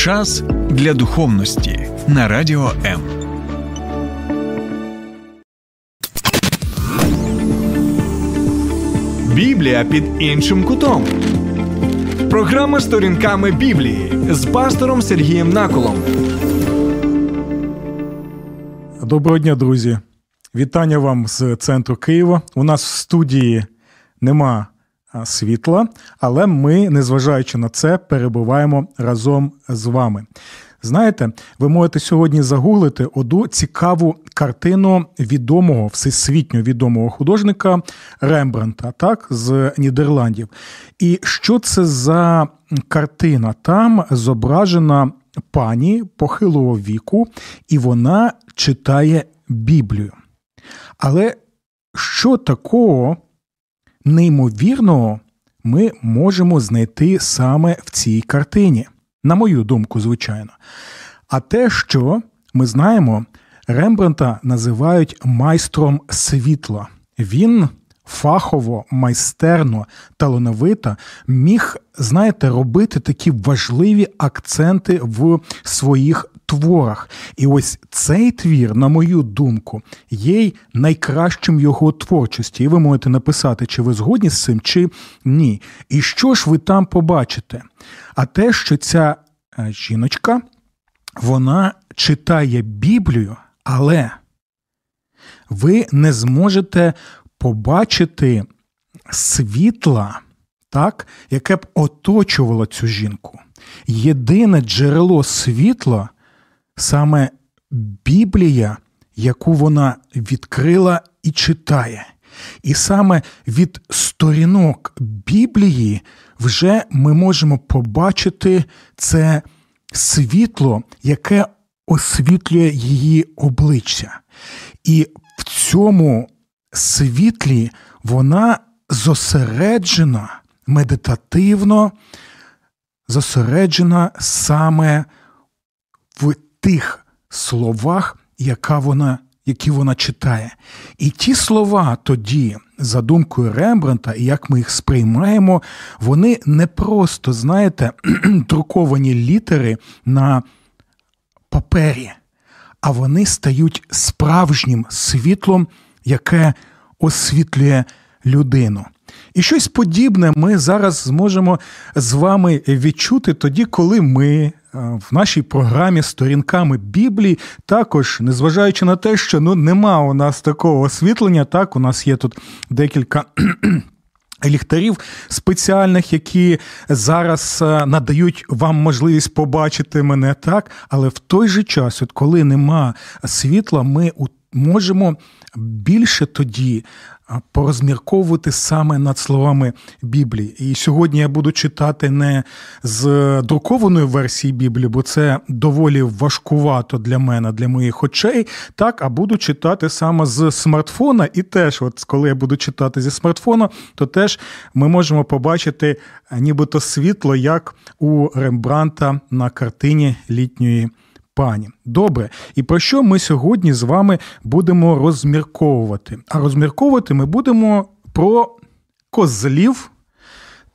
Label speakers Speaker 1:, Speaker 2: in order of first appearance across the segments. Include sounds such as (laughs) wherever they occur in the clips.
Speaker 1: Час для духовності на радіо М. Біблія під іншим кутом. Програма сторінками Біблії з пастором Сергієм Наколом.
Speaker 2: Доброго дня, друзі. Вітання вам з центру Києва. У нас в студії нема світла, але ми, незважаючи на це, перебуваємо разом з вами. Знаєте, ви можете сьогодні загуглити одну цікаву картину відомого, всесвітньо відомого художника Рембранта, так, з Нідерландів. І що це за картина? Там зображена пані похилого віку, і вона читає Біблію. Але що такого неймовірного ми можемо знайти саме в цій картині? На мою думку, звичайно. А те, що ми знаємо, Рембранта називають майстром світла. Він фахово, майстерно, талановито міг, знаєте, робити такі важливі акценти в своїх творах. І ось цей твір, на мою думку, є найкращим його творчості. І ви можете написати, чи ви згодні з цим, чи ні. І що ж ви там побачите? А те, що ця е, жіночка, вона читає Біблію, але ви не зможете побачити світла, так, яке б оточувало цю жінку. Єдине джерело світла саме Біблія, яку вона відкрила і читає. І саме від сторінок Біблії вже ми можемо побачити це світло, яке освітлює її обличчя. І в цьому світлі вона зосереджена медитативно, зосереджена саме в тих словах, яка вона, які вона читає. І ті слова тоді, за думкою Рембранта, і як ми їх сприймаємо, вони не просто, знаєте, (clears throat) друковані літери на папері, а вони стають справжнім світлом, яке освітлює людину. І щось подібне ми зараз зможемо з вами відчути тоді, коли ми в нашій програмі сторінками Біблії, також, незважаючи на те, що ну нема у нас такого освітлення, так, у нас є тут декілька. (clears throat) Ліхтарів спеціальних, які зараз надають вам можливість побачити мене так, але в той же час, от коли нема світла, ми можемо більше тоді порозмірковувати саме над словами Біблії. І сьогодні я буду читати не з друкованої версії Біблії, бо це доволі важкувато для мене, для моїх очей. Так, а буду читати саме з смартфона. І теж, от коли я буду читати зі смартфона, то теж ми можемо побачити нібито світло, як у Рембранта на картині літньої пані. Добре, і про що ми сьогодні з вами будемо розмірковувати? А розмірковувати ми будемо про козлів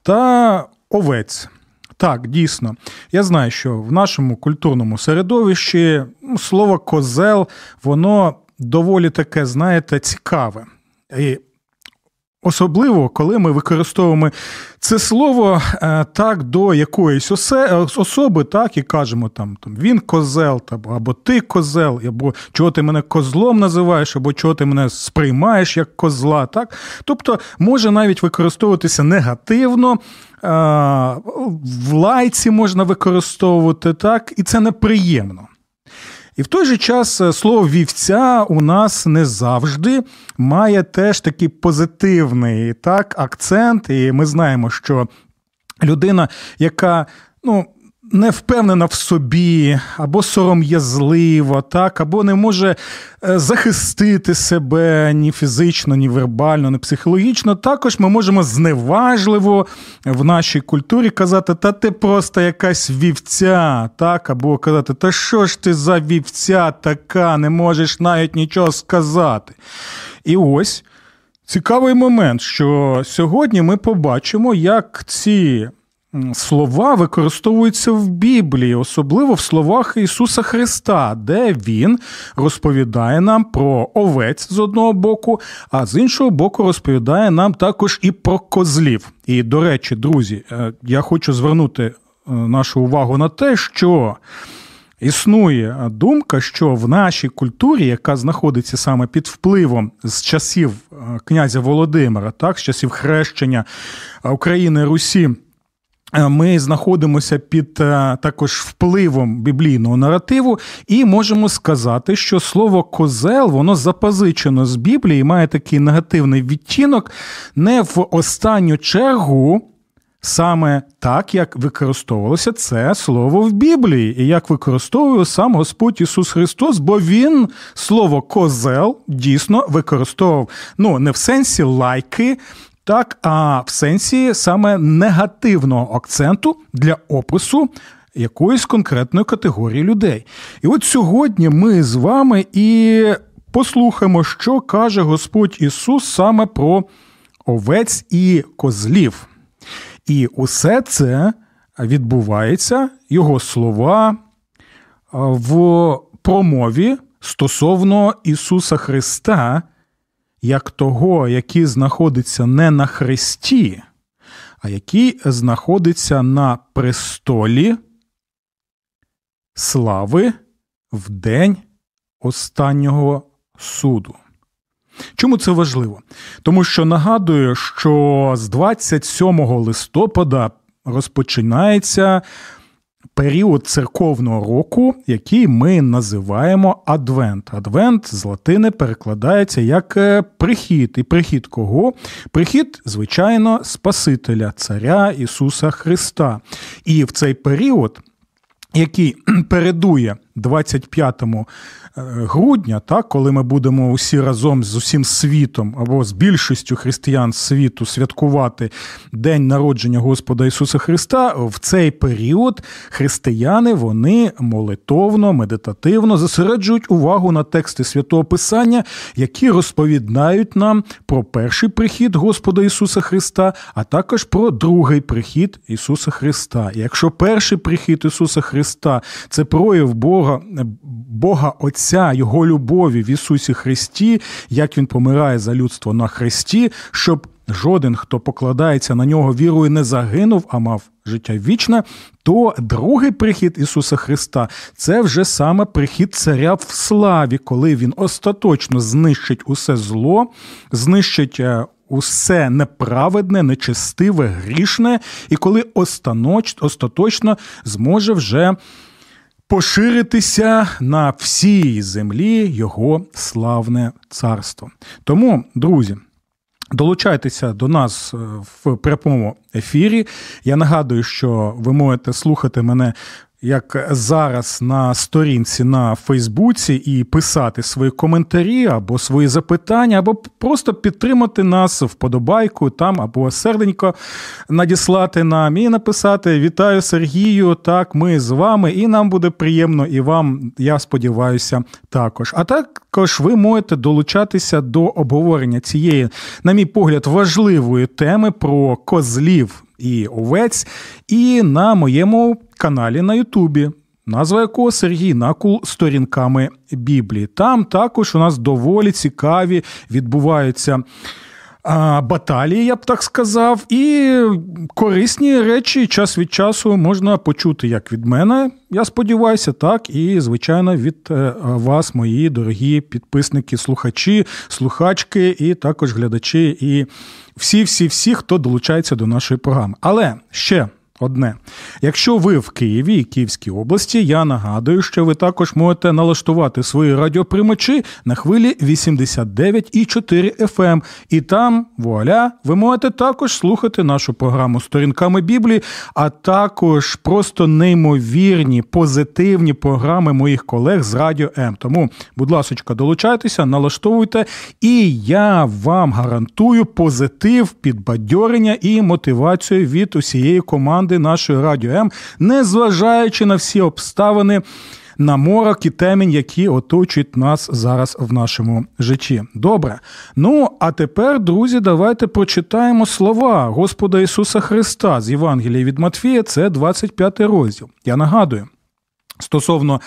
Speaker 2: та овець. Так, дійсно, я знаю, що в нашому культурному середовищі ну, слово козел, воно доволі таке, знаєте, цікаве. І Особливо, коли ми використовуємо це слово е, так до якоїсь особи, так і кажемо там, там він козел, або ти козел, або чого ти мене козлом називаєш, або чого ти мене сприймаєш як козла. так? Тобто може навіть використовуватися негативно, е, в лайці можна використовувати так, і це неприємно. І в той же час е, слово вівця у нас не завжди має теж такий позитивний так, акцент, і ми знаємо, що людина, яка ну, не впевнена в собі, або сором'язлива, так, або не може е, захистити себе ні фізично, ні вербально, ні психологічно. Також ми можемо зневажливо в нашій культурі казати, та ти просто якась вівця, так, або казати, та що ж ти за вівця така, не можеш навіть нічого сказати. І ось цікавий момент, що сьогодні ми побачимо, як ці слова використовуються в Біблії, особливо в словах Ісуса Христа, де Він розповідає нам про овець з одного боку, а з іншого боку, розповідає нам також і про козлів. І, до речі, друзі, е, я хочу звернути е, нашу увагу на те, що. Існує думка, що в нашій культурі, яка знаходиться саме під впливом з часів е, князя Володимира, так, з часів хрещення України Русі ми знаходимося під е, також впливом біблійного наративу, і можемо сказати, що слово козел воно запозичено з Біблії, має такий негативний відтінок, не в останню чергу. Саме так, як використовувалося це слово в Біблії, і як використовує сам Господь Ісус Христос, бо Він слово козел дійсно використовував ну не в сенсі лайки, так, а в сенсі саме негативного акценту для опису якоїсь конкретної категорії людей. І от сьогодні ми з вами і послухаємо, що каже Господь Ісус саме про овець і козлів. І усе це відбувається, його слова в промові стосовно Ісуса Христа як того, який знаходиться не на хресті, а який знаходиться на престолі слави в день останнього суду. Чому це важливо? Тому що нагадую, що з 27 листопада розпочинається період церковного року, який ми називаємо Адвент. Адвент з латини перекладається як е, прихід. І прихід кого? Прихід, звичайно, Спасителя, Царя Ісуса Христа. І в цей період, який передує 25 Е, грудня, так, коли ми будемо усі разом з усім світом або з більшістю християн світу святкувати День народження Господа Ісуса Христа, в цей період християни вони молитовно, медитативно зосереджують увагу на тексти святого Писання, які розповідають нам про перший прихід Господа Ісуса Христа, а також про другий прихід Ісуса Христа. І якщо перший прихід Ісуса Христа це прояв Бога, Бога Отця. Отця, Його любові в Ісусі Христі, як Він помирає за людство на Христі, щоб жоден, хто покладається на нього вірою, не загинув, а мав життя вічне, то другий прихід Ісуса Христа це вже саме прихід царя в славі, коли Він остаточно знищить усе зло, знищить. Е, усе неправедне, нечестиве, грішне, і коли остаточно зможе вже поширитися на всій землі його славне царство. Тому, друзі. Долучайтеся до нас е, в прямому ефірі. Я нагадую, що ви можете слухати мене як зараз на сторінці на Фейсбуці і писати свої коментарі або свої запитання, або просто підтримати нас вподобайку там, або серденько надіслати нам і написати Вітаю Сергію! Так, ми з вами, і нам буде приємно, і вам, я сподіваюся, також. А також ви можете долучатися до обговорення цієї, на мій погляд, важливої теми про козлів і овець, і на моєму каналі на Ютубі. Назва якого Сергій Накул сторінками Біблії. Там також у нас доволі цікаві відбуваються баталії, я б так сказав, і корисні речі час від часу можна почути як від мене. Я сподіваюся, так, і, звичайно, від е, вас, мої дорогі підписники, слухачі, слухачки, і також глядачі, і всі-всі-всі, хто долучається до нашої програми. Але ще Одне, якщо ви в Києві і Київській області, я нагадую, що ви також можете налаштувати свої радіоприймачі на хвилі 89,4 FM. Ем. І там, вуаля, ви можете також слухати нашу програму сторінками Біблії, а також просто неймовірні позитивні програми моїх колег з Радіо М. Тому, будь ласка, долучайтеся, налаштовуйте, і я вам гарантую позитив, підбадьорення і мотивацію від усієї команди команди нашої радіо М, незважаючи на всі обставини. на морок і темінь, які оточують нас зараз в нашому житті. Добре. Ну, а тепер, друзі, давайте прочитаємо слова Господа Ісуса Христа з Євангелія від Матфія, це 25 розділ. Я нагадую. Стосовно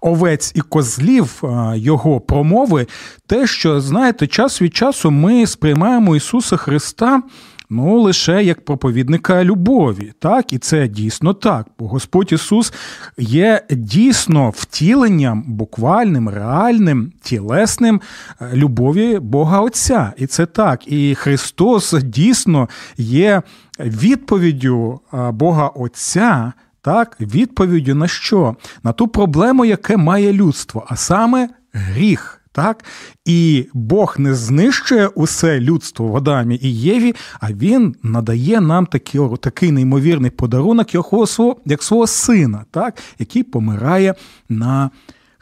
Speaker 2: овець і козлів його промови, те, що знаєте, час від часу ми сприймаємо Ісуса Христа ну лише як проповідника любові. Так, і це дійсно так. Бо Господь Ісус є дійсно втіленням, буквальним, реальним, тілесним е, любові Бога Отця. І це так. І Христос дійсно є відповіддю е, Бога Отця. Так, відповіддю на що? На ту проблему, яке має людство, а саме гріх. Так? І Бог не знищує усе людство в Адамі і Єві, а Він надає нам такий такий неймовірний подарунок його свого, як свого сина, так? який помирає на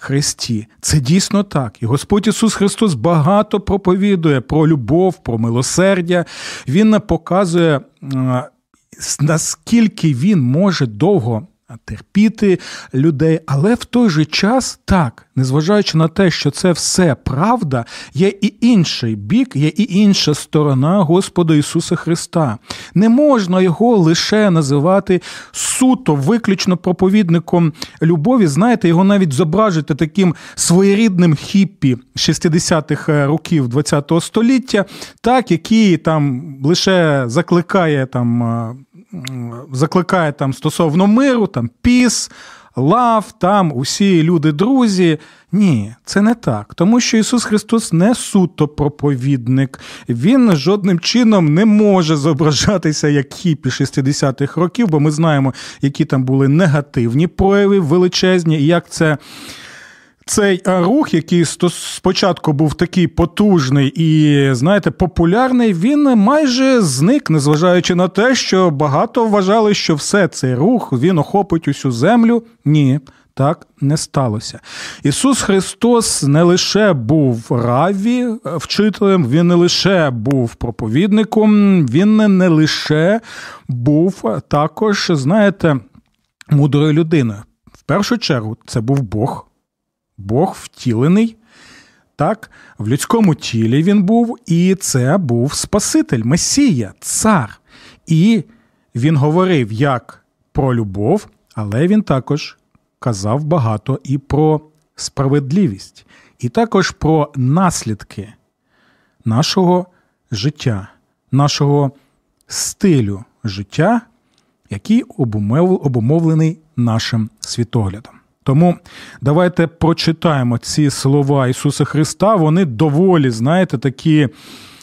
Speaker 2: Христі. Це дійсно так. І Господь Ісус Христос багато проповідує про любов, про милосердя. Він показує, наскільки Він може довго терпіти людей, але в той же час так, незважаючи на те, що це все правда, є і інший бік, є і інша сторона Господа Ісуса Христа. Не можна його лише називати суто, виключно проповідником любові. Знаєте, його навіть зображити таким своєрідним хіппі 60-х років ХХ століття, так, який там лише закликає там закликає там стосовно миру, там піс, лав, там усі люди-друзі. Ні, це не так. Тому що Ісус Христос не суто проповідник, Він жодним чином не може зображатися як хіпі 60-х років, бо ми знаємо, які там були негативні прояви величезні, і як це цей рух, який спочатку був такий потужний і, знаєте, популярний, він майже зник, незважаючи на те, що багато вважали, що все цей рух він охопить усю землю. Ні. Так не сталося. Ісус Христос не лише був раві вчителем, Він не лише був проповідником, Він не лише був також, знаєте, мудрою людиною. В першу чергу, це був Бог, Бог втілений. Так, в людському тілі він був, і це був Спаситель, Месія, цар. І він говорив як про любов, але він також казав багато і про справедливість, і також про наслідки нашого життя, нашого стилю життя, який обумовлений нашим світоглядом. Тому давайте прочитаємо ці слова Ісуса Христа. Вони доволі, знаєте, такі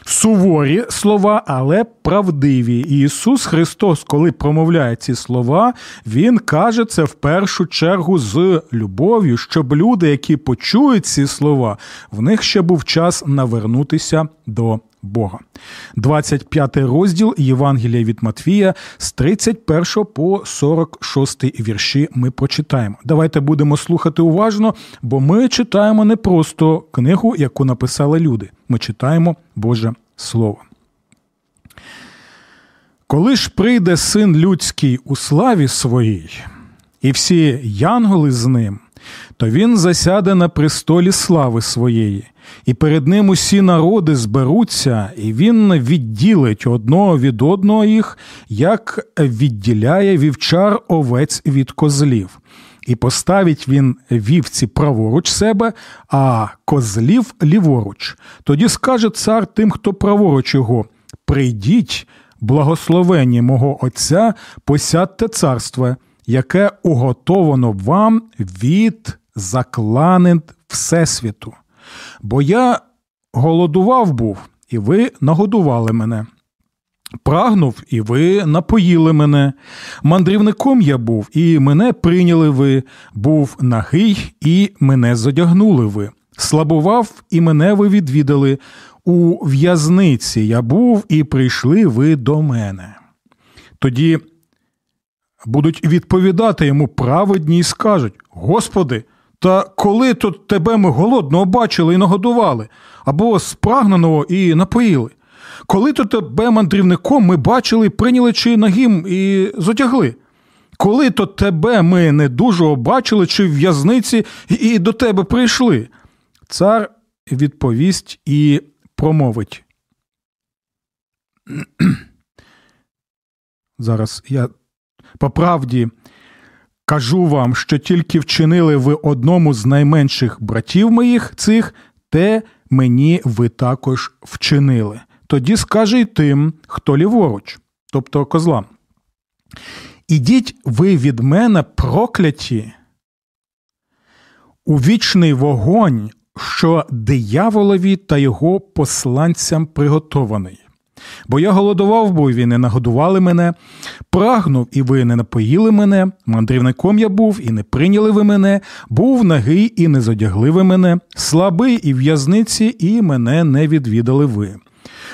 Speaker 2: суворі слова, але правдиві. І Ісус Христос, коли промовляє ці слова, Він каже це в першу чергу з любов'ю, щоб люди, які почують ці слова, в них ще був час навернутися до Бога. 25 розділ Євангелія від Матвія з 31 по 46 вірші ми прочитаємо. Давайте будемо слухати уважно, бо ми читаємо не просто книгу, яку написали люди. Ми читаємо Боже Слово. Коли ж прийде син людський у славі своїй, і всі янголи з ним, то він засяде на престолі слави своєї, і перед ним усі народи зберуться, і він відділить одного від одного їх, як відділяє вівчар овець від козлів. І поставить він вівці праворуч себе, а козлів ліворуч. Тоді скаже цар тим, хто праворуч його: Прийдіть, благословені мого Отця, посядьте царство, яке уготовано вам від закланин Всесвіту. Бо я голодував був, і ви нагодували мене. Прагнув, і ви напоїли мене. Мандрівником я був, і мене прийняли ви, був нагий, і мене задягнули ви. Слабував, і мене ви відвідали. У в'язниці я був, і прийшли ви до мене. Тоді будуть відповідати йому праведні і скажуть: Господи, та коли тут тебе ми голодного бачили і нагодували, або спрагненого і напоїли? Коли то тебе мандрівником ми бачили, прийняли чи нагім і зодягли? Коли то тебе ми не дуже обачили, чи в в'язниці і до тебе прийшли? Цар відповість і промовить. (clears throat) Зараз я по правді кажу вам, що тільки вчинили ви одному з найменших братів моїх цих, те мені ви також вчинили. Тоді скаже й тим, хто ліворуч, тобто козлам. Ідіть ви від мене прокляті у вічний вогонь, що дияволові та його посланцям приготований. Бо я голодував, бо ви не нагодували мене, прагнув, і ви не напоїли мене, мандрівником я був, і не прийняли ви мене, був нагий, і не зодягли ви мене, слабий і в'язниці, і мене не відвідали ви.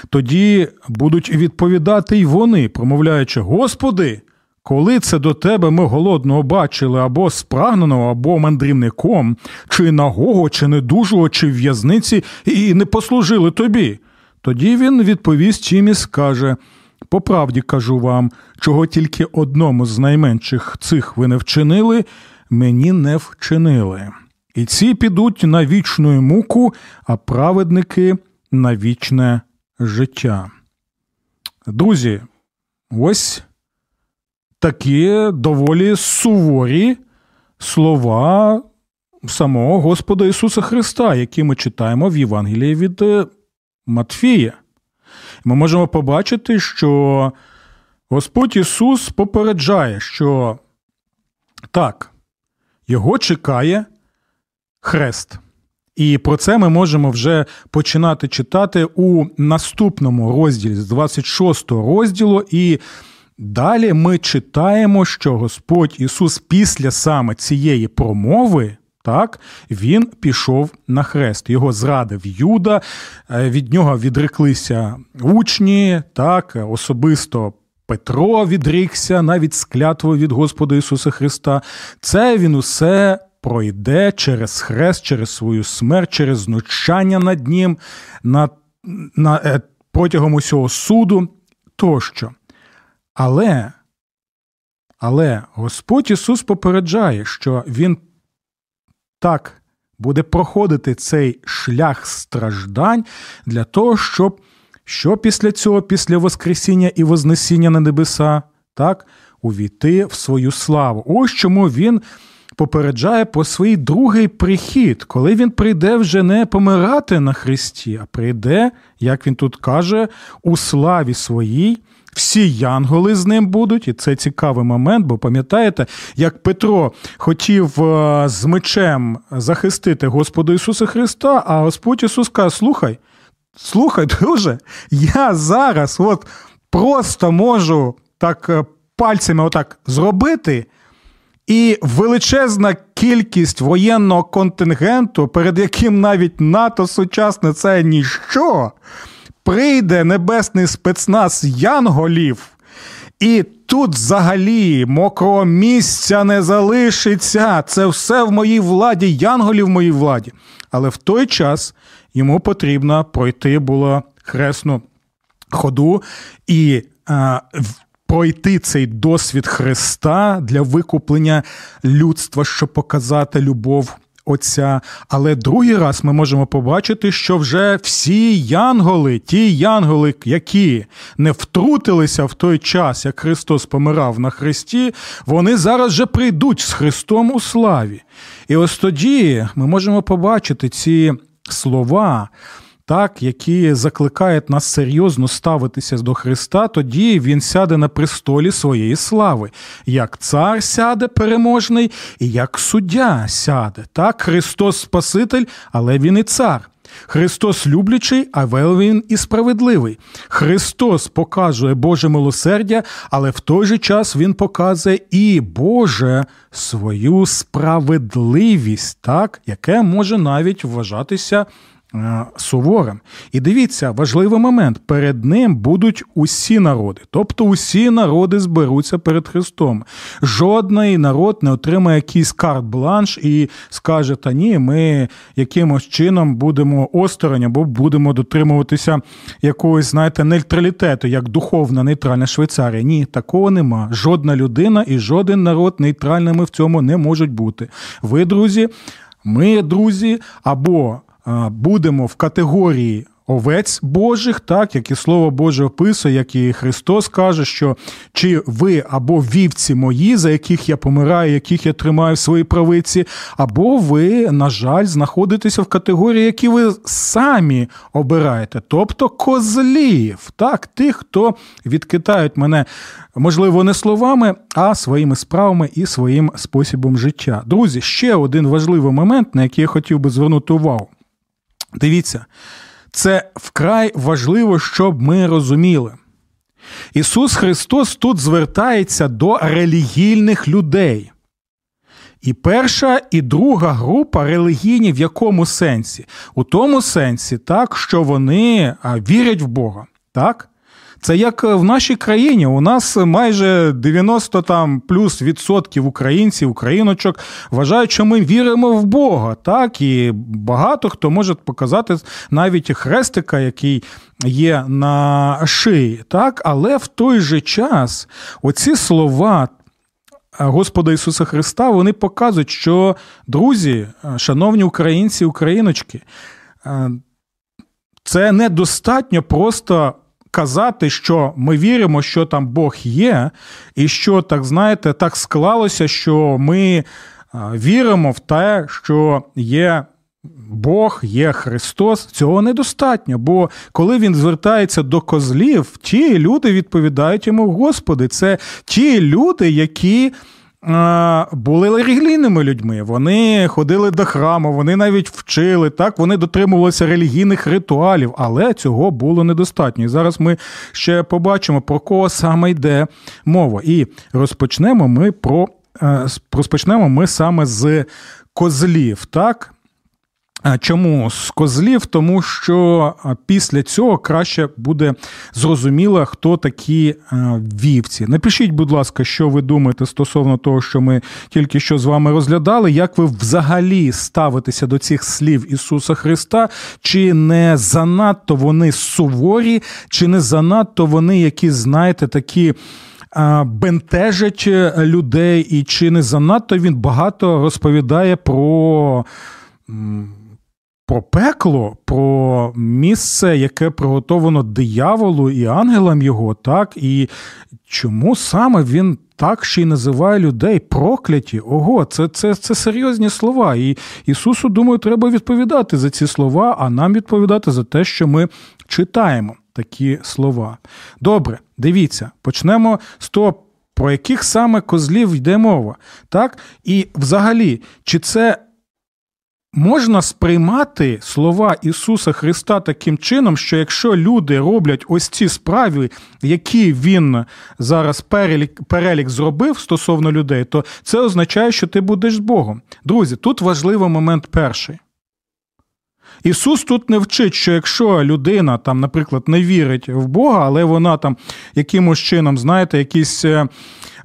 Speaker 2: Тоді будуть відповідати й вони, промовляючи: Господи, коли це до тебе ми голодного бачили або спрагненого, або мандрівником, чи нагого, чи недужого, чи в'язниці, і не послужили тобі. Тоді він відповість їм і скаже по правді кажу вам, чого тільки одному з найменших цих ви не вчинили, мені не вчинили. І ці підуть на вічну муку, а праведники на вічне життя. Друзі, ось такі доволі суворі слова самого Господа Ісуса Христа, які ми читаємо в Євангелії від е, Матфія. Ми можемо побачити, що Господь Ісус попереджає, що так, Його чекає хрест. І про це ми можемо вже починати читати у наступному розділі з 26 розділу. І далі ми читаємо, що Господь Ісус після саме цієї промови так, він пішов на хрест. Його зрадив Юда, е, від нього відреклися учні, так, особисто. Петро відрікся навіть з клятвою від Господа Ісуса Христа. Це він усе пройде через хрест, через свою смерть, через знущання над ним, на, на, е, протягом усього суду тощо. Але, але Господь Ісус попереджає, що Він так буде проходити цей шлях страждань для того, щоб що після цього, після Воскресіння і Вознесіння на небеса, так, увійти в свою славу. Ось чому він попереджає про свій другий прихід, коли він прийде вже не помирати на Христі, а прийде, як він тут каже, у славі своїй. Всі янголи з ним будуть, і це цікавий момент, бо пам'ятаєте, як Петро хотів е, з мечем захистити Господа Ісуса Христа, а Господь Ісус каже: Слухай, слухай, (laughs) друже, я зараз от просто можу так е, пальцями отак зробити. І величезна кількість воєнного контингенту, перед яким навіть НАТО сучасне це ніщо прийде небесний спецназ янголів, і тут взагалі мокрого місця не залишиться. Це все в моїй владі, янголів в моїй владі. Але в той час йому потрібно пройти було хресну ходу і а, пройти цей досвід Христа для викуплення людства, щоб показати любов Отця. Але другий раз ми можемо побачити, що вже всі янголи, ті янголи, які не втрутилися в той час, як Христос помирав на Христі, вони зараз же прийдуть з Христом у славі. І ось тоді ми можемо побачити ці слова так, які закликають нас серйозно ставитися до Христа, тоді він сяде на престолі своєї слави, як цар сяде переможний, і як суддя сяде. Так, Христос Спаситель, але він і цар. Христос люблячий, а він і справедливий. Христос показує Боже милосердя, але в той же час Він показує і Боже свою справедливість, так, яке може навіть вважатися суворим. І дивіться, важливий момент: перед ним будуть усі народи, тобто усі народи зберуться перед Христом. Жодний народ не отримає якийсь карт-бланш і скаже: Та ні, ми якимось чином будемо осторонь або будемо дотримуватися якогось, знаєте, нейтралітету, як духовна нейтральна Швейцарія. Ні, такого нема. Жодна людина і жоден народ нейтральними в цьому не можуть бути. Ви, друзі, ми, друзі, або будемо в категорії овець Божих, так як і слово Боже описує, як і Христос каже, що чи ви або вівці мої, за яких я помираю, яких я тримаю в своїй правиці, або ви, на жаль, знаходитеся в категорії, які ви самі обираєте, тобто козлів, так, тих, хто відкидають мене, можливо, не словами, а своїми справами і своїм спосібом життя. Друзі, ще один важливий момент, на який я хотів би звернути увагу. Дивіться, це вкрай важливо, щоб ми розуміли. Ісус Христос тут звертається до релігійних людей. І перша і друга група релігійні в якому сенсі? У тому сенсі, так, що вони вірять в Бога. так? Це як в нашій країні. У нас майже 90 там плюс відсотків українців, україночок вважають, що ми віримо в Бога. Так, і багато хто може показати навіть хрестика, який є на шиї. Так, але в той же час оці слова. Господа Ісуса Христа, вони показують, що друзі, шановні українці, україночки, це недостатньо просто казати, що ми віримо, що там Бог є, і що, так знаєте, так склалося, що ми віримо в те, що є. Бог є Христос, цього недостатньо. Бо коли він звертається до козлів, ті люди відповідають йому, Господи, це ті люди, які були релігійними людьми. Вони ходили до храму, вони навіть вчили, так, вони дотримувалися релігійних ритуалів, але цього було недостатньо. І зараз ми ще побачимо, про кого саме йде мова. І розпочнемо ми про е, розпочнемо ми саме з козлів. так? Чому з козлів? Тому що після цього краще буде зрозуміло, хто такі вівці. Напишіть, будь ласка, що ви думаєте стосовно того, що ми тільки що з вами розглядали, як ви взагалі ставитеся до цих слів Ісуса Христа, чи не занадто вони суворі, чи не занадто вони, які знаєте, такі. Бентежать людей, і чи не занадто він багато розповідає про про пекло, про місце, яке приготовано дияволу і ангелам його, так? І чому саме він так ще й називає людей прокляті? Ого, це це, це серйозні слова. І Ісусу, думаю, треба відповідати за ці слова, а нам відповідати за те, що ми читаємо такі слова. Добре, дивіться, почнемо з того. Про яких саме козлів йде мова, так? І взагалі, чи це Можна сприймати слова Ісуса Христа таким чином, що якщо люди роблять ось ці справи, які він зараз перелік, перелік зробив стосовно людей, то це означає, що ти будеш з Богом. Друзі, тут важливий момент перший. Ісус тут не вчить, що якщо людина, там, наприклад, не вірить в Бога, але вона там якимось чином, знаєте, якісь е,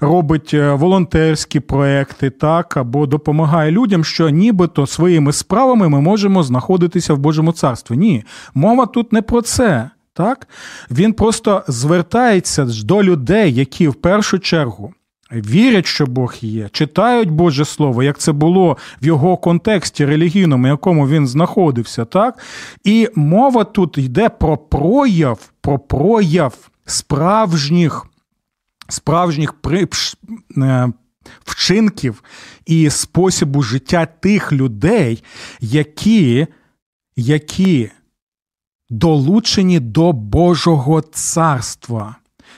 Speaker 2: робить е, волонтерські проекти, так, або допомагає людям, що нібито своїми справами ми можемо знаходитися в Божому царстві. Ні, мова тут не про це. Так? Він просто звертається до людей, які в першу чергу вірять, що Бог є, читають Боже Слово, як це було в його контексті релігійному, якому він знаходився. так? І мова тут йде про прояв, про прояв справжніх справжніх е, вчинків і способу життя тих людей, які, які долучені до Божого царства.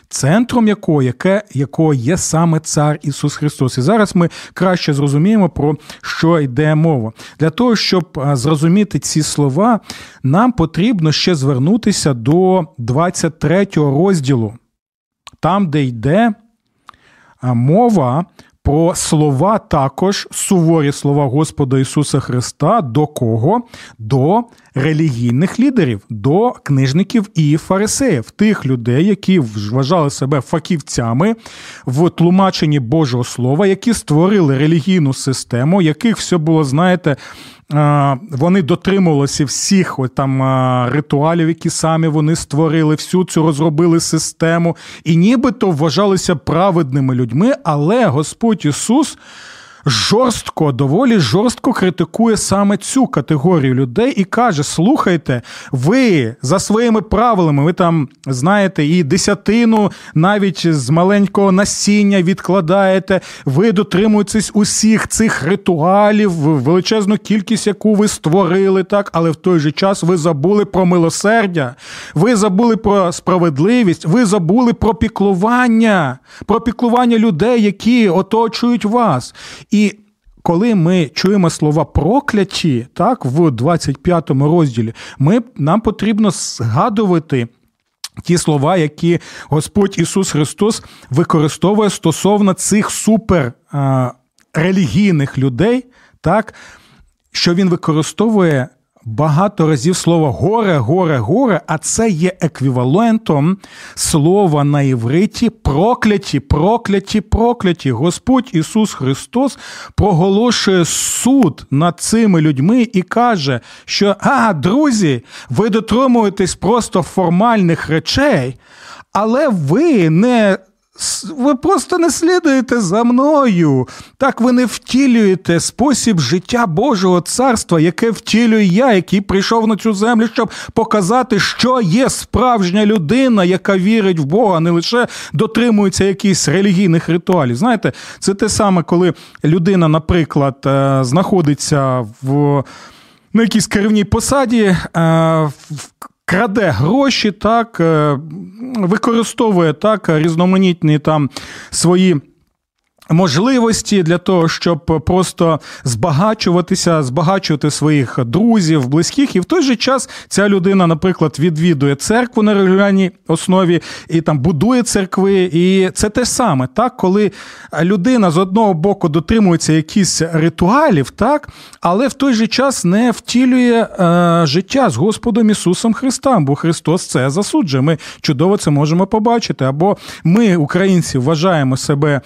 Speaker 2: Центром якого яке, якого є саме Цар Ісус Христос. І зараз ми краще зрозуміємо, про що йде мова. Для того, щоб е, зрозуміти ці слова, нам потрібно ще звернутися до 23 розділу там, де йде мова про слова також суворі слова Господа Ісуса Христа до кого? До релігійних лідерів, до книжників і фарисеїв, тих людей, які вважали себе фахівцями в тлумаченні Божого Слова, які створили релігійну систему, яких все було, знаєте. Вони дотримувалися всіх там ритуалів, які самі вони створили, всю цю розробили систему, і нібито вважалися праведними людьми, але Господь Ісус жорстко, доволі жорстко критикує саме цю категорію людей і каже: слухайте, ви за своїми правилами, ви там знаєте, і десятину навіть з маленького насіння відкладаєте, ви дотримуєтесь усіх цих ритуалів, величезну кількість, яку ви створили, так, але в той же час ви забули про милосердя, ви забули про справедливість, ви забули про піклування, про піклування людей, які оточують вас. Коли ми чуємо слова прокляті, так, в 25 розділі, ми, нам потрібно згадувати. Ті слова, які Господь Ісус Христос використовує стосовно цих супер релігійних людей, так, що Він використовує багато разів слово горе, горе, горе, а це є еквівалентом слова на івриті прокляті, прокляті, прокляті. Господь Ісус Христос проголошує суд над цими людьми і каже, що а, друзі, ви дотримуєтесь просто формальних речей, але ви не ви просто не слідуєте за мною. Так ви не втілюєте спосіб життя Божого царства, яке втілюю я, який прийшов на цю землю, щоб показати, що є справжня людина, яка вірить в Бога, не лише дотримується якихось релігійних ритуалів. Знаєте, це те саме, коли людина, наприклад, е, знаходиться в. На якійсь керівній посаді е, краде гроші, так, е, використовує так різноманітні там свої можливості для того, щоб просто збагачуватися, збагачувати своїх друзів, близьких, і в той же час ця людина, наприклад, відвідує церкву на регулярній основі і там будує церкви. І це те саме, так, коли людина з одного боку дотримується якихось ритуалів, так, але в той же час не втілює е, життя з Господом Ісусом Христом, бо Христос це засуджує. Ми чудово це можемо побачити. Або ми, українці, вважаємо себе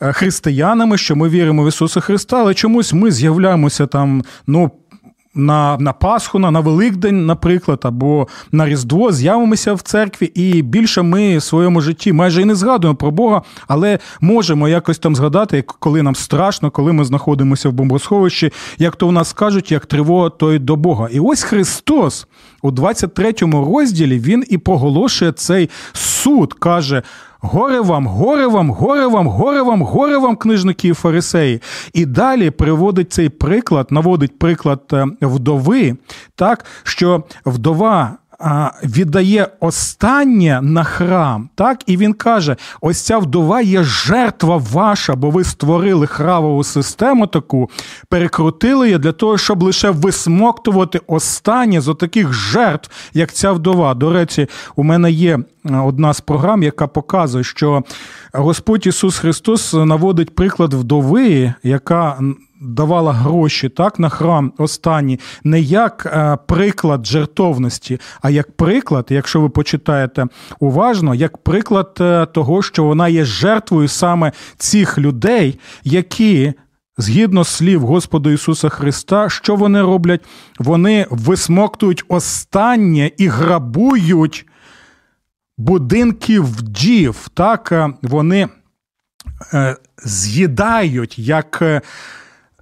Speaker 2: християнами, християнами, що ми віримо в Ісуса Христа, але чомусь ми з'являємося там, ну. На на Пасху, на Великдень, наприклад, або на Різдво з'явимося в церкві, і більше ми в своєму житті майже і не згадуємо про Бога, але можемо якось там згадати, коли нам страшно, коли ми знаходимося в бомбосховищі, як то в нас кажуть, як тривога, то й до Бога. І ось Христос у 23 розділі Він і проголошує цей суд, каже. Горе вам, горе вам, горе вам, горе вам, горе вам, книжники і фарисеї. І далі приводить цей приклад, наводить приклад е, вдови, так, що вдова віддає останнє на храм, так, і він каже: ось ця вдова є жертва ваша, бо ви створили храмову систему таку, перекрутили її для того, щоб лише висмоктувати останнє з отаких жертв, як ця вдова. До речі, у мене є одна з програм, яка показує, що Господь Ісус Христос наводить приклад вдови, яка давала гроші так на храм останні, не як е, приклад жертовності, а як приклад, якщо ви почитаєте уважно, як приклад е, того, що вона є жертвою саме цих людей, які. Згідно слів Господа Ісуса Христа, що вони роблять? Вони висмоктують останнє і грабують будинки вдів. Так, е, вони з'їдають як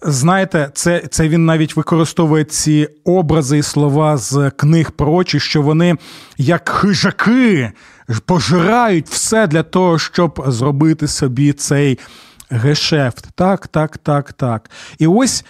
Speaker 2: Знаєте, це це він навіть використовує ці образи і слова з книг прочі, що вони як хижаки пожирають все для того, щоб зробити собі цей гешефт. Так, так, так, так. І ось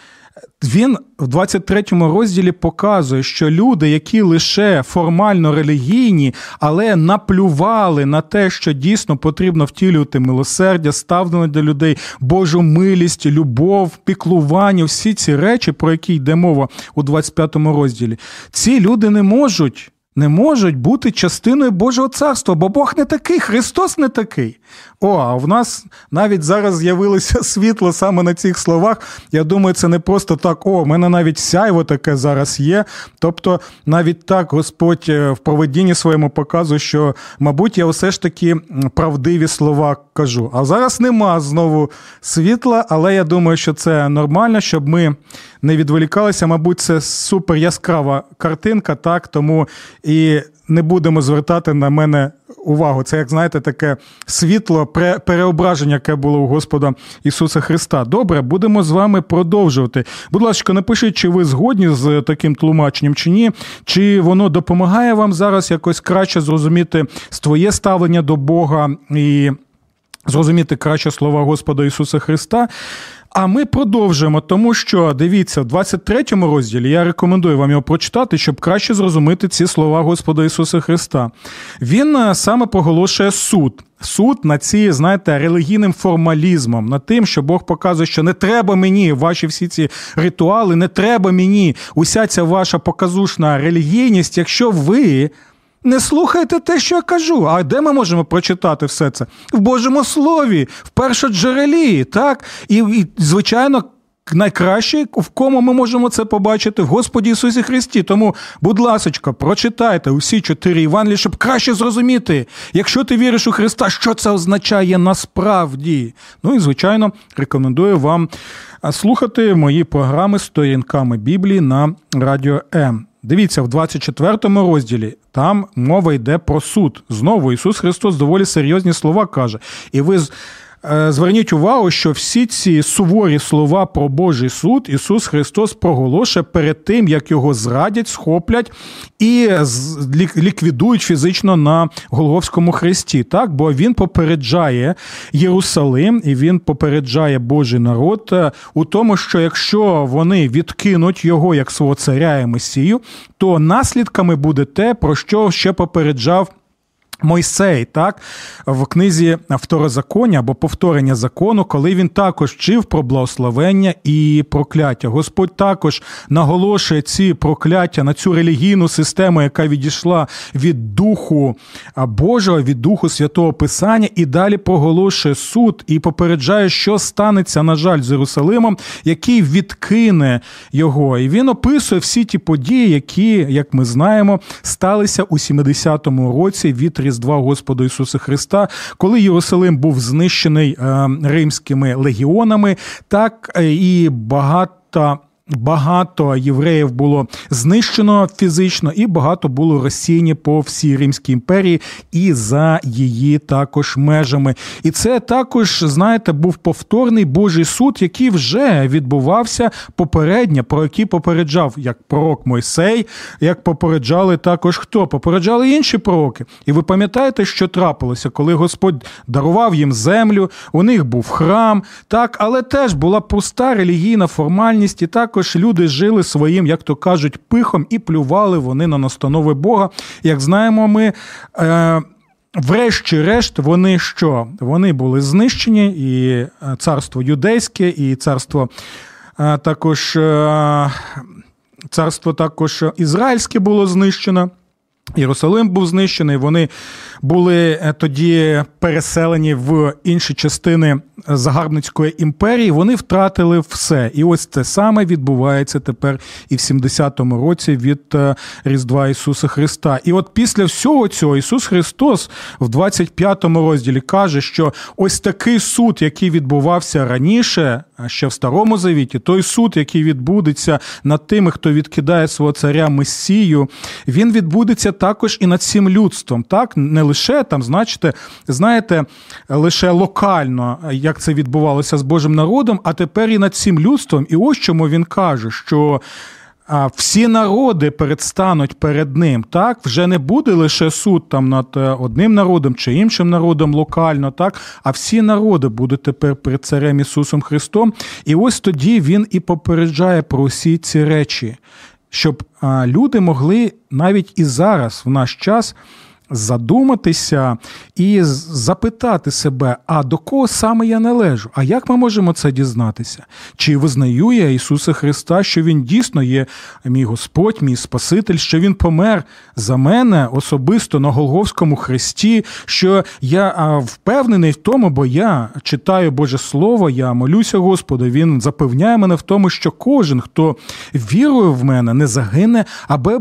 Speaker 2: він в 23 розділі показує, що люди, які лише формально релігійні, але наплювали на те, що дійсно потрібно втілювати милосердя, ставлення до людей, Божу милість, любов, піклування, всі ці речі, про які йде мова у 25 розділі, ці люди не можуть не можуть бути частиною Божого царства, бо Бог не такий, Христос не такий. О, а в нас навіть зараз з'явилося (laughs) світло саме на цих словах. Я думаю, це не просто так, о, в мене навіть сяйво таке зараз є. Тобто, навіть так Господь е, в проведінні своєму показує, що, мабуть, я все ж таки правдиві слова кажу. А зараз нема знову світла, але я думаю, що це нормально, щоб ми не відволікалися. Мабуть, це супер яскрава картинка, так тому і не будемо звертати на мене увагу. Це, як знаєте, таке світло, переображення, яке було у Господа Ісуса Христа. Добре, будемо з вами продовжувати. Будь ласка, напишіть, чи ви згодні з таким тлумаченням, чи ні, чи воно допомагає вам зараз якось краще зрозуміти своє ставлення до Бога і зрозуміти краще слова Господа Ісуса Христа. А ми продовжуємо, тому що дивіться, в 23-му розділі я рекомендую вам його прочитати, щоб краще зрозуміти ці слова Господа Ісуса Христа. Він е, саме проголошує суд. Суд на ці, знаєте, релігійним формалізмом, над тим, що Бог показує, що не треба мені ваші всі ці ритуали, не треба мені уся ця ваша показушна релігійність, якщо ви не слухайте те, що я кажу. А де ми можемо прочитати все це? В Божому Слові, в першоджерелі, так? І, і звичайно. Найкраще, в кому ми можемо це побачити в Господі Ісусі Христі. Тому, будь ласка, прочитайте усі чотири Івангелії, щоб краще зрозуміти, якщо ти віриш у Христа, що це означає насправді. Ну і звичайно, рекомендую вам слухати мої програми сторінками Біблії на радіо М. Дивіться, в 24 розділі там мова йде про суд. Знову Ісус Христос доволі серйозні слова каже. І ви зверніть увагу, що всі ці суворі слова про Божий суд Ісус Христос проголошує перед тим, як його зрадять, схоплять і ліквідують фізично на Голговському хресті. Так, бо він попереджає Єрусалим і він попереджає Божий народ е, у тому, що якщо вони відкинуть його як свого царя і месію, то наслідками буде те, про що ще попереджав. Мойсей, так, в книзі второзаконня або повторення закону, коли він також вчив про благословення і прокляття. Господь також наголошує ці прокляття на цю релігійну систему, яка відійшла від Духу Божого, від Духу Святого Писання, і далі проголошує суд і попереджає, що станеться, на жаль, з Єрусалимом, який відкине його. І він описує всі ті події, які, як ми знаємо, сталися у 70-му році від Різдва Господа Ісуса Христа, коли Єрусалим був знищений е, римськими легіонами, так е, і багато Багато євреїв було знищено фізично, і багато було розсіяні по всій Римській імперії і за її також межами. І це також, знаєте, був повторний Божий суд, який вже відбувався попередньо, про який попереджав як пророк Мойсей, як попереджали також хто? Попереджали інші пророки. І ви пам'ятаєте, що трапилося, коли Господь дарував їм землю, у них був храм, так, але теж була пуста релігійна формальність і так також люди жили своїм, як то кажуть, пихом і плювали вони на настанови Бога. Як знаємо, ми. Е, Врешті-решт, вони що? Вони були знищені, і е, царство юдейське, і царство е, також е, царство також ізраїльське було знищено. Єрусалим був знищений. Вони були тоді переселені в інші частини загарбницької імперії, вони втратили все. І ось це саме відбувається тепер і в 70-му році від е, Різдва Ісуса Христа. І от після всього цього Ісус Христос в 25-му розділі каже, що ось такий суд, який відбувався раніше, ще в Старому Завіті, той суд, який відбудеться над тими, хто відкидає свого царя Месію, він відбудеться також і над цим людством. Так, не лише там, значите, знаєте, лише локально як це відбувалося з Божим народом, а тепер і над цим людством. І ось чому він каже, що. Всі народи предстануть перед ним, так вже не буде лише суд там над е, одним народом чи іншим народом локально, так а всі народи будуть тепер перед царем Ісусом Христом. І ось тоді Він і попереджає про всі ці речі, щоб люди могли навіть і зараз, в наш час, задуматися і запитати себе, а до кого саме я належу? А як ми можемо це дізнатися? Чи визнаю я Ісуса Христа, що Він дійсно є мій Господь, мій Спаситель, що Він помер за мене особисто на Голговському хресті, що я впевнений в тому, бо я читаю Боже Слово, я молюся Господу, Він запевняє мене в тому, що кожен, хто вірує в мене, не загине,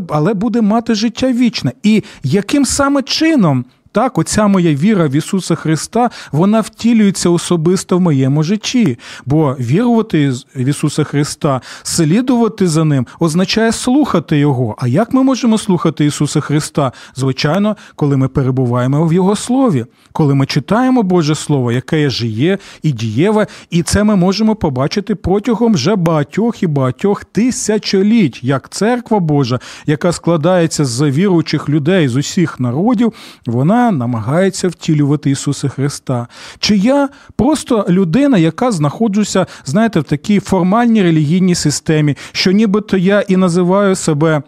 Speaker 2: але буде мати життя вічне. І яким саме чином так, оця моя віра в Ісуса Христа, вона втілюється особисто в моєму житті. Бо вірувати в Ісуса Христа, слідувати за Ним, означає слухати Його. А як ми можемо слухати Ісуса Христа? Звичайно, коли ми перебуваємо в Його Слові, коли ми читаємо Боже Слово, яке жиє і дієве, і це ми можемо побачити протягом вже багатьох і багатьох тисячоліть, як церква Божа, яка складається з віруючих людей з усіх народів, вона намагається втілювати Ісуса Христа. Чи я просто людина, яка знаходжуся, знаєте, в такій формальній релігійній системі, що нібито я і називаю себе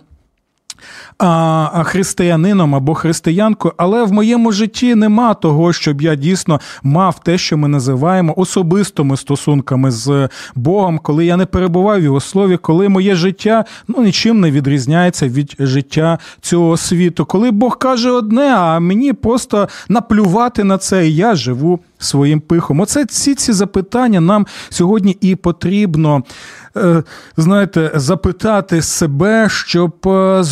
Speaker 2: християнином або християнкою, але в моєму житті нема того, щоб я дійсно мав те, що ми називаємо особистими стосунками з Богом, коли я не перебуваю в його слові, коли моє життя ну нічим не відрізняється від життя цього світу. Коли Бог каже одне, а мені просто наплювати на це, і я живу своїм пихом. Оце ці ці запитання нам сьогодні і потрібно, е, знаєте, запитати себе, щоб е,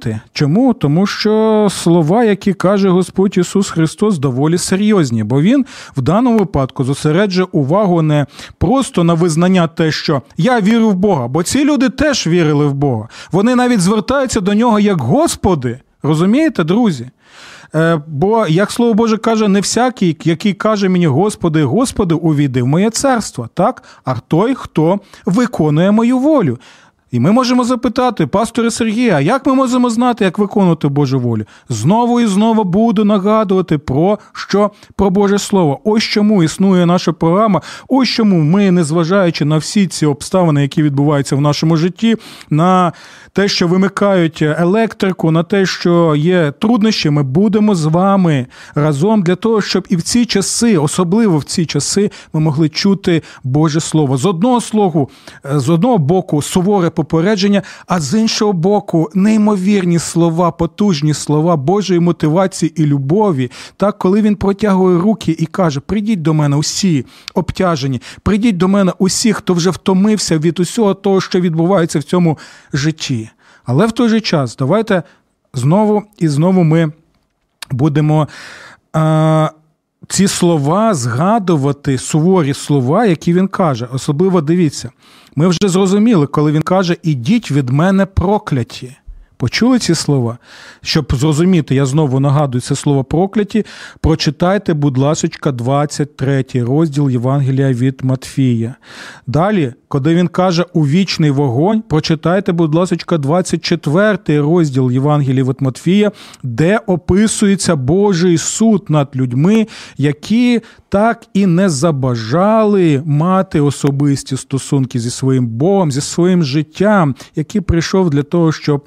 Speaker 2: зрозуміти. Чому? Тому що слова, які каже Господь Ісус Христос, доволі серйозні, бо Він в даному випадку зосереджує увагу не просто на визнання те, що я вірю в Бога, бо ці люди теж вірили в Бога. Вони навіть звертаються до нього як Господи. Розумієте, друзі? Е, бо, як слово Боже каже, не всякий, який каже мені, Господи, Господи, увійди в моє царство, так? а той, хто виконує мою волю. І ми можемо запитати, пасторе Сергія, як ми можемо знати, як виконувати Божу волю? Знову і знову буду нагадувати про що про Боже Слово. Ось чому існує наша програма. Ось чому ми, незважаючи на всі ці обставини, які відбуваються в нашому житті, на те, що вимикають електрику, на те, що є труднощі, ми будемо з вами разом для того, щоб і в ці часи, особливо в ці часи, ми могли чути Боже Слово. З одного слогу, з одного боку, суворе попередження, а з іншого боку, неймовірні слова, потужні слова Божої мотивації і любові. Так, коли він протягує руки і каже: Прийдіть до мене усі обтяжені, прийдіть до мене усі, хто вже втомився від усього того, що відбувається в цьому житті. Але в той же час давайте знову і знову ми будемо. Е- ці слова згадувати суворі слова, які він каже. Особливо дивіться, ми вже зрозуміли, коли він каже: Ідіть від мене прокляті. Почули ці слова? Щоб зрозуміти, я знову нагадую це слово прокляті. Прочитайте, будь ласка, 23 розділ Євангелія від Матфія. Далі, коли він каже у вічний вогонь, прочитайте, будь ласка, 24 розділ Євангелія від Матфія, де описується Божий суд над людьми, які так і не забажали мати особисті стосунки зі своїм Богом, зі своїм життям, який прийшов для того, щоб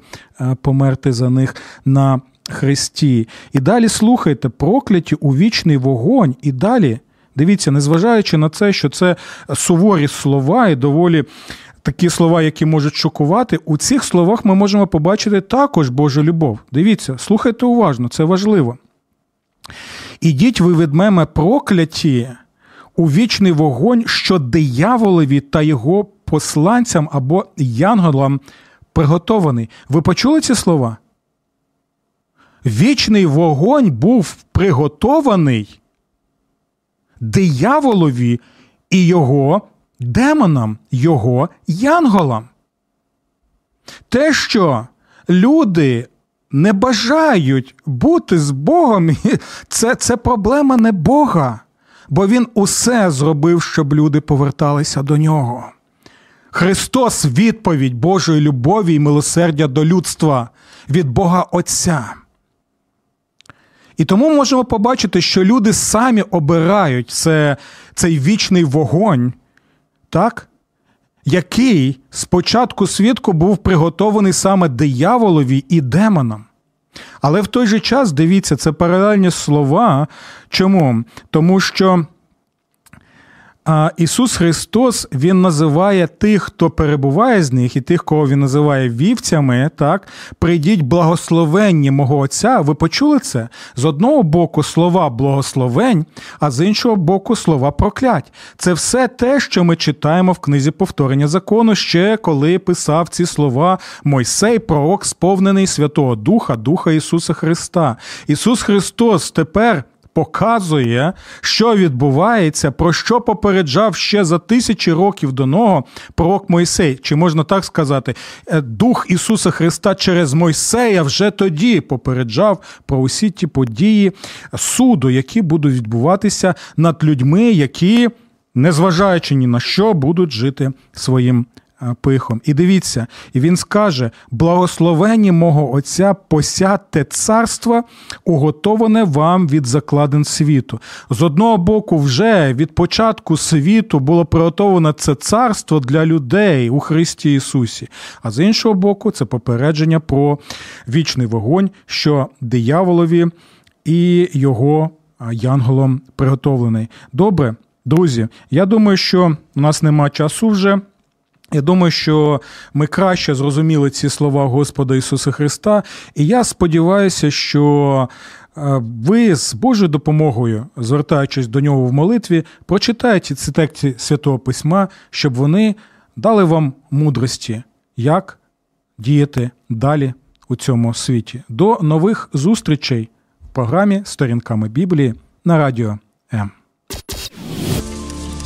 Speaker 2: померти за них на Христі. І далі слухайте, прокляті у вічний вогонь, і далі. Дивіться, незважаючи на це, що це суворі слова і доволі такі слова, які можуть шокувати, у цих словах ми можемо побачити також Божу любов. Дивіться, слухайте уважно, це важливо. Ідіть ви від мене прокляті у вічний вогонь, що дияволові та його посланцям або янголам приготований. Ви почули ці слова? Вічний вогонь був приготований дияволові і його демонам, його янголам. Те, що люди не бажають бути з Богом, це, це проблема не Бога, бо Він усе зробив, щоб люди поверталися до нього. Христос відповідь Божої любові і милосердя до людства від Бога Отця. І тому можемо побачити, що люди самі обирають це, цей вічний вогонь, так? який з початку свідку був приготований саме дияволові і демонам. Але в той же час, дивіться, це паралельні слова. Чому? Тому що а Ісус Христос Він називає тих, хто перебуває з них, і тих, кого Він називає вівцями, так, прийдіть благословенні мого Отця. Ви почули це? З одного боку слова благословень, а з іншого боку слова проклять. Це все те, що ми читаємо в книзі повторення закону, ще коли писав ці слова Мойсей, пророк, сповнений Святого Духа, Духа Ісуса Христа. Ісус Христос тепер показує, що відбувається, про що попереджав ще за тисячі років до нього пророк Мойсей. Чи можна так сказати, е, Дух Ісуса Христа через Мойсея вже тоді попереджав про усі ті події суду, які будуть відбуватися над людьми, які, незважаючи ні на що, будуть жити своїм пихом. І дивіться, і він скаже: благословені мого Отця посядьте царство, уготоване вам від закладин світу. З одного боку, вже від початку світу було приготоване це царство для людей у Христі Ісусі. А з іншого боку, це попередження про вічний вогонь, що дияволові і його янголом приготовлений. Добре, друзі, я думаю, що у нас нема часу вже. Я думаю, що ми краще зрозуміли ці слова Господа Ісуса Христа, і я сподіваюся, що е, ви з Божою допомогою, звертаючись до нього в молитві, прочитаєте ці тексти Святого Письма, щоб вони дали вам мудрості, як діяти далі у цьому світі. До нових зустрічей в програмі Сторінками Біблії на радіо М.